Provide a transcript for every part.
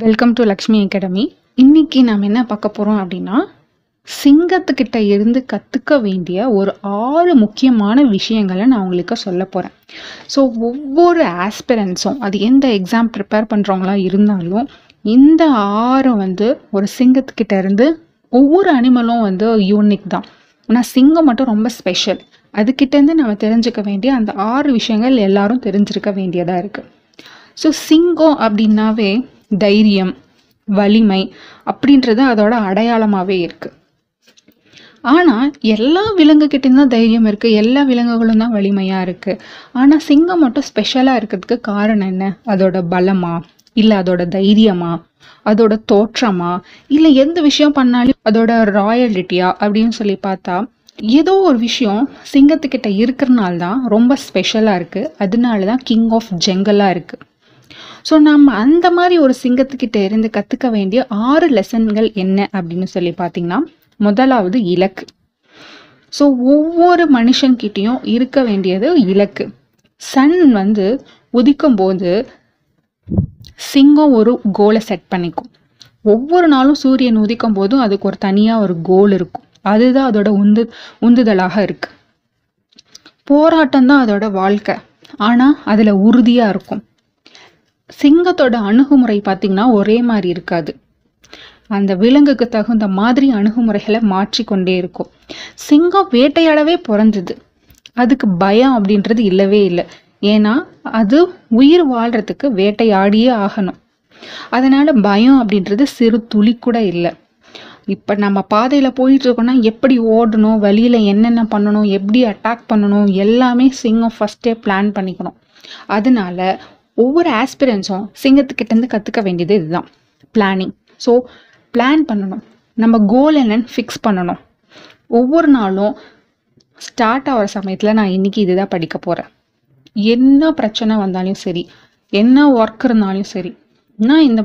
Welcome to Lakshmi academy இன்னைக்கு நாம் என்ன பார்க்க போகிறோம் அப்படின்னா சிங்கத்துக்கிட்ட இருந்து கற்றுக்க வேண்டிய ஒரு ஆறு முக்கியமான விஷயங்களை நான் உங்களுக்கு சொல்ல போகிறேன் ஸோ ஒவ்வொரு ஆஸ்பிரன்ஸும் அது எந்த எக்ஸாம் ப்ரிப்பேர் பண்ணுறவங்களா இருந்தாலும் இந்த ஆறு வந்து ஒரு சிங்கத்துக்கிட்ட இருந்து ஒவ்வொரு அனிமலும் வந்து யூனிக் தான். ஆனால் சிங்கம் மட்டும் ரொம்ப ஸ்பெஷல் அதுக்கிட்டேருந்து நம்ம தெரிஞ்சுக்க வேண்டிய அந்த ஆறு விஷயங்கள் எல்லாரும் தெரிஞ்சிருக்க வேண்டியதாக இருக்குது ஸோ சிங்கம் அப்படின்னாவே தைரியம் வலிமை அப்படின்றது அதோட அடையாளமாகவே இருக்குது ஆனால் எல்லா விலங்குகிட்டேயும் தான் தைரியம் இருக்குது எல்லா விலங்குகளும் தான் வலிமையாக இருக்குது ஆனால் சிங்கம் மட்டும் ஸ்பெஷலாக இருக்கிறதுக்கு காரணம் என்ன? அதோட பலமா? இல்லை அதோட தைரியமா? அதோட தோற்றமா? இல்லை எந்த விஷயம் பண்ணாலும் அதோட ராயலிட்டியா அப்படின்னு சொல்லி பார்த்தா ஏதோ ஒரு விஷயம் சிங்கத்துக்கிட்ட இருக்கிறனால தான் ரொம்ப ஸ்பெஷலாக இருக்குது அதனால தான் கிங் ஆஃப் ஜெங்கலாக இருக்குது ஸோ நம்ம அந்த மாதிரி ஒரு சிங்கத்துக்கிட்ட இருந்து கற்றுக்க வேண்டிய ஆறு லெசன்கள் என்ன அப்படின்னு சொல்லி பார்த்தீங்கன்னா முதலாவது இலக்கு. ஸோ ஒவ்வொரு மனுஷன்கிட்டையும் இருக்க வேண்டியது இலக்கு. சன் வந்து உதிக்கும் போது சிங்கம் ஒரு கோலை செட் பண்ணிக்கும். ஒவ்வொரு நாளும் சூரியன் உதிக்கும் போதும் அதுக்கு ஒரு தனியாக ஒரு கோல் இருக்கும். அதுதான் அதோட உந்து உந்துதலாக இருக்கு. போராட்டம் தான் அதோட வாழ்க்கை. ஆனால் அதில் உறுதியாக இருக்கும். சிங்கத்தோட அணுகுமுறை பார்த்திங்கன்னா ஒரே மாதிரி இருக்காது. அந்த விலங்குக்கு தகுந்த மாதிரி அணுகுமுறைகளை மாற்றிக்கொண்டே இருக்கும். சிங்கம் வேட்டையாடவே பிறந்தது. அதுக்கு பயம் அப்படின்றது இல்லவே இல்லை. ஏன்னா அது உயிர் வாழ்கிறதுக்கு வேட்டையாடியே ஆகணும். அதனால பயம் அப்படின்றது சிறு துளி கூட இல்லை. இப்போ நம்ம பாதையில் போயிட்டு இருக்கோம்னா எப்படி ஓடணும் வழியில் என்னென்ன பண்ணணும் எப்படி அட்டாக் பண்ணணும் எல்லாமே சிங்கம் ஃபஸ்ட்டே பிளான் பண்ணிக்கணும். அதனால ஒவ்வொரு ஆஸ்பிரன்ஸும் சிங்கத்துக்கிட்டேருந்து கற்றுக்க வேண்டியது இதுதான். பிளானிங் ஸோ பிளான் பண்ணணும். நம்ம கோல் என்னன்னு ஃபிக்ஸ் பண்ணணும். ஒவ்வொரு நாளும் ஸ்டார்ட் ஆகிற சமயத்தில் நான் இன்னைக்கு இதுதான் படிக்க போகிறேன் என்ன பிரச்சனை வந்தாலும் சரி என்ன ஒர்க் இருந்தாலும் சரி நான் இந்த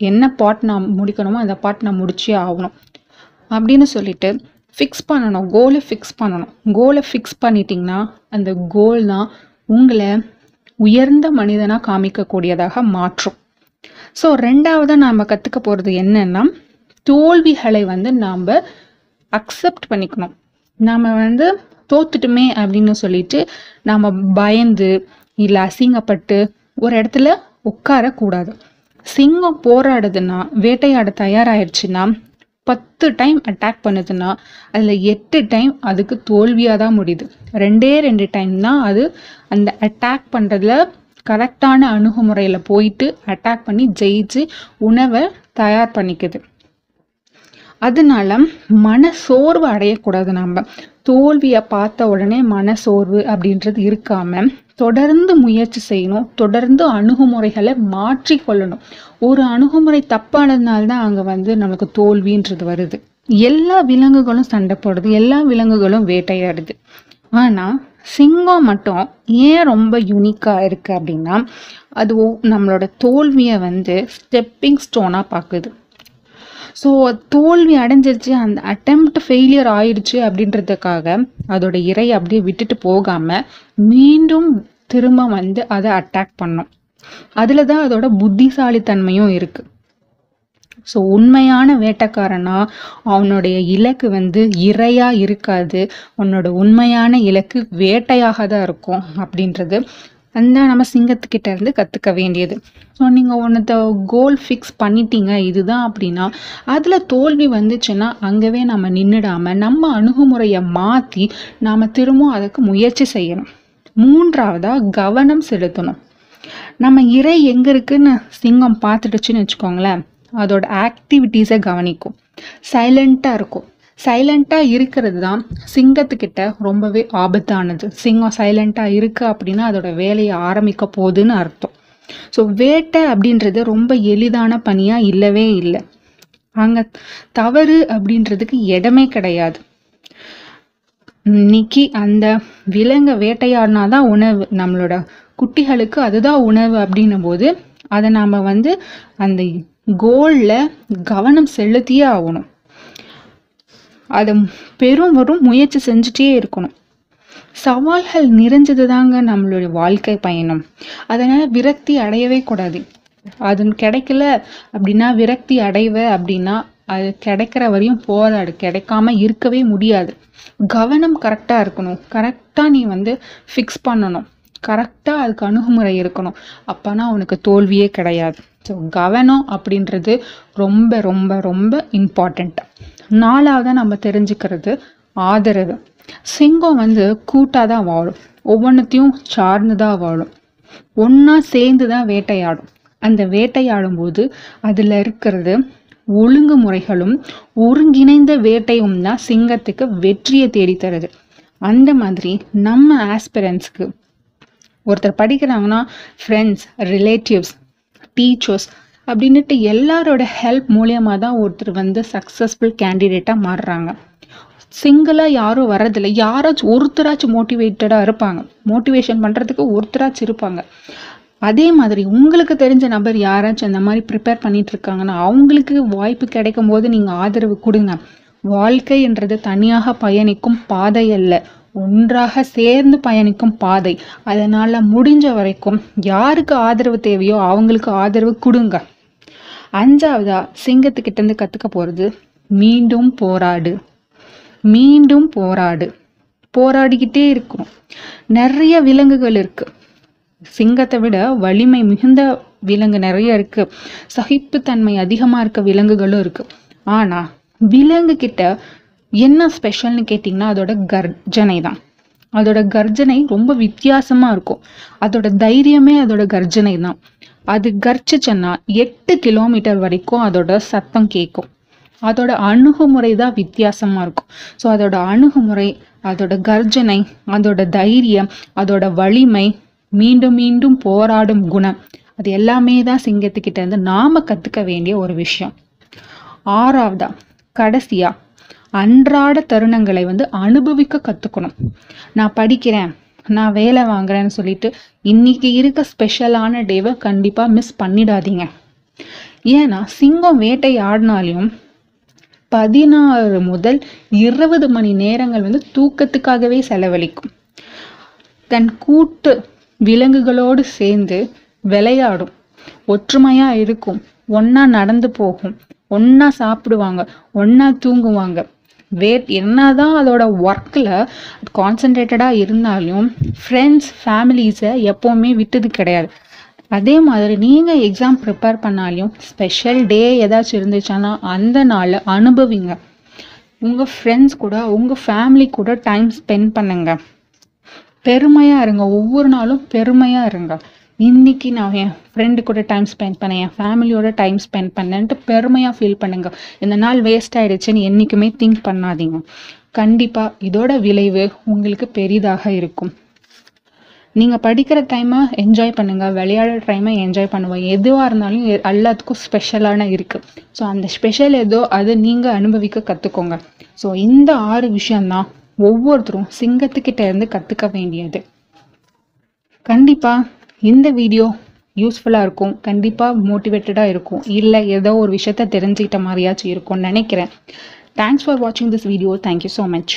என்ன பாட் நான் முடிக்கணுமோ அந்த பாட் நான் முடிச்சே ஆகணும். அப்படின்னு சொல்லிட்டு ஃபிக்ஸ் பண்ணணும். கோலை ஃபிக்ஸ் பண்ணணும். கோலை ஃபிக்ஸ் பண்ணிட்டிங்கன்னா அந்த கோல் தான் உங்களை உயர்ந்த மனிதனாக காமிக்கக்கூடியதாக மாற்றும். ஸோ ரெண்டாவதாக நாம் கற்றுக்க போகிறது என்னென்னா தோல்விகளை வந்து நாம் அக்செப்ட் பண்ணிக்கணும். நாம் வந்து தோத்துட்டுமே அப்படின்னு சொல்லிட்டு நாம் பயந்து இல்லை அசிங்கப்பட்டு ஒரு இடத்துல உட்காரக்கூடாது. சிங்கம் போராடுதுன்னா வேட்டையாட தயாராகிடுச்சுன்னா பத்து டைம் அட்டாக் பண்ணுதுன்னா அதில் எட்டு டைம் அதுக்கு தோல்வியாக தான் முடியுது. ரெண்டே ரெண்டு டைம் தான் அது அந்த அட்டாக் பண்ணுறதுல கரெக்டான அணுகுமுறையில் போயிட்டு அட்டாக் பண்ணி ஜெயிச்சு உணவை தயார் பண்ணிக்குது. அதனால மன சோர்வு அடையக்கூடாது நம்ம தோல்வியை பார்த்த உடனே மன சோர்வு அப்படின்றது இருக்காமல் தொடர்ந்து முயற்சி செய்யணும் தொடர்ந்து அணுகுமுறைகளை மாற்றி கொள்ளணும் ஒரு அணுகுமுறை தப்பானதுனால தான் அங்கே வந்து நமக்கு தோல்வின்றது வருது. எல்லா விலங்குகளும் சண்டை போடுது எல்லா விலங்குகளும் வேட்டையாடுது. ஆனால் சிங்கம் மட்டும் ஏன் ரொம்ப யூனிக்காக இருக்குது அப்படின்னா அது நம்மளோட தோல்வியை வந்து ஸ்டெப்பிங் ஸ்டோனாக பார்க்குது ஸோ தோல்வி அடைஞ்சிருச்சு. அந்த அட்டம்ப்ட் ஃபெயிலியர் ஆயிடுச்சு அப்படின்றதுக்காக அதோட இறை அப்படியே விட்டுட்டு போகாமல் மீண்டும் திரும்ப வந்து அதை அட்டாக் பண்ணும். அதில் தான் அதோட புத்திசாலித்தன்மையும் இருக்குது ஸோ உண்மையான வேட்டைக்காரனா அவனுடைய இலக்கு வந்து இரையாக இருக்காது. உன்னோட உண்மையான இலக்கு வேட்டையாக தான் இருக்கும் அப்படின்றது அந்த நம்ம சிங்கத்துக்கிட்ட இருந்து கற்றுக்க வேண்டியது. ஸோ நீங்கள் ஒன்றத்தை கோல் ஃபிக்ஸ் பண்ணிட்டீங்க இதுதான் அப்படின்னா அதில் தோல்வி வந்துச்சுன்னா அங்கவே நம்ம நின்றுடாமல் நம்ம அணுகுமுறையை மாற்றி நாம் திரும்பவும் அதுக்கு முயற்சி செய்யணும். மூன்றாவதாக கவனம் செலுத்தணும். நம்ம இறை எங்கே இருக்குன்னு சிங்கம் பார்த்துடுச்சுன்னு வச்சுக்கோங்களேன் அதோட ஆக்டிவிட்டீஸை கவனிக்கும். சைலண்ட்டாக இருக்கும். சைலண்ட்டாக இருக்கிறது தான் சிங்கத்துக்கிட்ட ரொம்பவே ஆபத்தானது. சிங்கம் சைலண்ட்டாக இருக்குது அப்படின்னா அதோட வேலையை ஆரம்பிக்க போகுதுன்னு அர்த்தம். ஸோ வேட்டை அப்படின்றது ரொம்ப எளிதான பணியாக இல்லவே இல்லை. அங்கே தவறு அப்படின்றதுக்கு இடமே கிடையாது. இன்னைக்கு அந்த விலங்கை வேட்டையாடினா தான் உணவு நம்மளோட குட்டிகளுக்கு அதுதான் உணவு அப்படின்னும் போது அதை நாம் வந்து அந்த கோலில் கவனம் செலுத்தியே ஆகணும். அதை பெரும் வரும் முயற்சி செஞ்சுட்டே இருக்கணும். சவால்கள் நிறைஞ்சது தாங்க நம்மளுடைய வாழ்க்கை பயணம். அதனால் விரக்தி அடையவே கூடாது. அது கிடைக்கல அப்படின்னா விரக்தி அடைவ அப்படின்னா அது கிடைக்கிற வரையும் போராடு கிடைக்காம இருக்கவே முடியாது. கவனம் கரெக்டாக இருக்கணும். கரெக்டாக நீ வந்து ஃபிக்ஸ் பண்ணணும். கரெக்டாக அதுக்கு அணுகுமுறை இருக்கணும். அப்போனா உனக்கு தோல்வியே கிடையாது. ஸோ கவனம் அப்படின்றது ரொம்ப ரொம்ப ரொம்ப இம்பார்ட்டண்ட் நாலாவதாக நம்ம தெரிஞ்சுக்கிறது ஆதரவு. சிங்கம் வந்து கூட்டாக தான் வாழும். ஒவ்வொன்றத்தையும் சார்ந்து தான் வாழும். ஒன்றா சேர்ந்து தான் வேட்டையாடும். அந்த வேட்டையாடும் போது அதில் இருக்கிறது ஒழுங்குமுறைகளும் ஒருங்கிணைந்த வேட்டையும் தான் சிங்கத்துக்கு வெற்றியை தேடித்தருது அந்த மாதிரி நம்ம ஆஸ்பிரன்ஸ்க்கு ஒருத்தர் படிக்கிறாங்கன்னா ஃப்ரெண்ட்ஸ் ரிலேட்டிவ்ஸ் டீச்சர்ஸ் அப்படின்னுட்டு எல்லாரோட ஹெல்ப் மூலியமாக தான் ஒருத்தர் வந்து சக்ஸஸ்ஃபுல் கேண்டிடேட்டாக மாறுறாங்க. சிங்கிளாக யாரும் வரதில்லை யாராச்சும் ஒருத்தராச்சும் மோட்டிவேட்டடாக இருப்பாங்க. மோட்டிவேஷன் பண்ணுறதுக்கு ஒருத்தராச்சும் இருப்பாங்க. அதே மாதிரி உங்களுக்கு தெரிஞ்ச நபர் யாராச்சும் அந்த மாதிரி ப்ரிப்பேர் பண்ணிட்டு இருக்காங்கன்னா அவங்களுக்கு வாய்ப்பு கிடைக்கும் போது நீங்கள் ஆதரவு கொடுங்க. வாழ்க்கை என்றது தனியாக பயணிக்கும் பாதை அல்ல. ஒன்றாக சேர்ந்து பயணிக்கும் பாதை. அதனால் முடிஞ்ச வரைக்கும் யாருக்கு ஆதரவு தேவையோ அவங்களுக்கு ஆதரவு கொடுங்க. அஞ்சாவதா சிங்கத்துக்கிட்டேருந்து கற்றுக்க போகிறது மீண்டும் போராடு. மீண்டும் போராடு. போராடிக்கிட்டே இருக்கும் நிறைய விலங்குகள் இருக்குது சிங்கத்தை விட வலிமை மிகுந்த விலங்கு நிறைய இருக்குது சகிப்புத்தன்மை அதிகமாக இருக்க விலங்குகளும் இருக்குது ஆனால் விலங்கு கிட்ட என்ன ஸ்பெஷல்னு கேட்டிங்கன்னா அதோட கர்ஜனை தான் அதோட கர்ஜனை ரொம்ப வித்தியாசமாக இருக்கும். அதோட தைரியமே அதோட கர்ஜனை தான் அது கர்ச்சிச்சன்னா எட்டு கிலோமீட்டர் வரைக்கும் அதோட சத்தம் கேட்கும் அதோட அணுகுமுறை தான் வித்தியாசமாக இருக்கும். ஸோ அதோட அணுகுமுறை அதோட கர்ஜனை அதோட தைரியம் அதோட வலிமை மீண்டும் மீண்டும் போராடும் குணம் அது எல்லாமே தான் சிங்கத்துக்கிட்ட இருந்து நாம் கற்றுக்க வேண்டிய ஒரு விஷயம். ஆறாவதா? கடைசியாக அன்றாட தருணங்களை வந்து அனுபவிக்க கற்றுக்கணும் நான் படிக்கிறேன் நான் வேலை வாங்குறேன்னு சொல்லிட்டு இன்னைக்கு இருக்க ஸ்பெஷலான டேவை கண்டிப்பாக மிஸ் பண்ணிடாதீங்க. ஏன்னா சிங்கம் வேட்டையாடினாலையும் பதினாறு முதல் இருபது மணி நேரங்கள் வந்து தூக்கத்துக்காகவே செலவழிக்கும். தன் கூட்டு விலங்குகளோடு சேர்ந்து விளையாடும். ஒற்றுமையாக இருக்கும். ஒன்றா நடந்து போகும். ஒன்றா சாப்பிடுவாங்க. ஒன்றா தூங்குவாங்க. வேட் என்னதான் அதோட ஒர்க்கில் கான்சென்ட்ரேட்டடாக இருந்தாலும் ஃப்ரெண்ட்ஸ் ஃபேமிலிஸை எப்போவுமே விட்டது கிடையாது. அதே மாதிரி நீங்கள் எக்ஸாம் ப்ரிப்பேர் பண்ணாலையும் ஸ்பெஷல் டே ஏதாச்சும் இருந்துச்சுன்னா அந்த நாளை அனுபவிங்க. உங்கள் ஃப்ரெண்ட்ஸ் கூட உங்கள் ஃபேமிலி கூட டைம் ஸ்பெண்ட் பண்ணுங்க. பெருமையாக இருங்க. ஒவ்வொரு நாளும் பெருமையாக இருங்க. இன்னைக்கு நான் என் ஃப்ரெண்டு கூட டைம் ஸ்பெண்ட் பண்ணேன் என் ஃபேமிலியோட டைம் ஸ்பெண்ட் பண்ணேன்ட்டு பெருமையாக ஃபீல் பண்ணுங்க. இந்த நாள் வேஸ்ட் ஆயிடுச்சுன்னு என்றைக்குமே திங்க் பண்ணாதீங்க. கண்டிப்பாக இதோட விளைவு உங்களுக்கு பெரிதாக இருக்கும். நீங்கள் படிக்கிற டைமை என்ஜாய் பண்ணுங்கள் விளையாடுற டைமை என்ஜாய் பண்ணுவோம் எதுவாக இருந்தாலும் எல்லாத்துக்கும் ஸ்பெஷலான இருக்குது ஸோ அந்த ஸ்பெஷல் ஏதோ அதை நீங்கள் அனுபவிக்க கற்றுக்கோங்க ஸோ இந்த ஆறு விஷயந்தான் ஒவ்வொருத்தரும் சிங்கத்துக்கிட்ட இருந்து கற்றுக்க வேண்டியது. கண்டிப்பாக இந்த வீடியோ யூஸ்ஃபுல்லாக இருக்கும் கண்டிப்பாக மோட்டிவேட்டடாக இருக்கும் இல்லை ஏதோ ஒரு விஷயத்த தெரிஞ்சுக்கிட்ட மாதிரியாச்சும் இருக்கும்னு நினைக்கிறேன். தேங்க்ஸ் ஃபார் வாட்சிங் this video thank you so much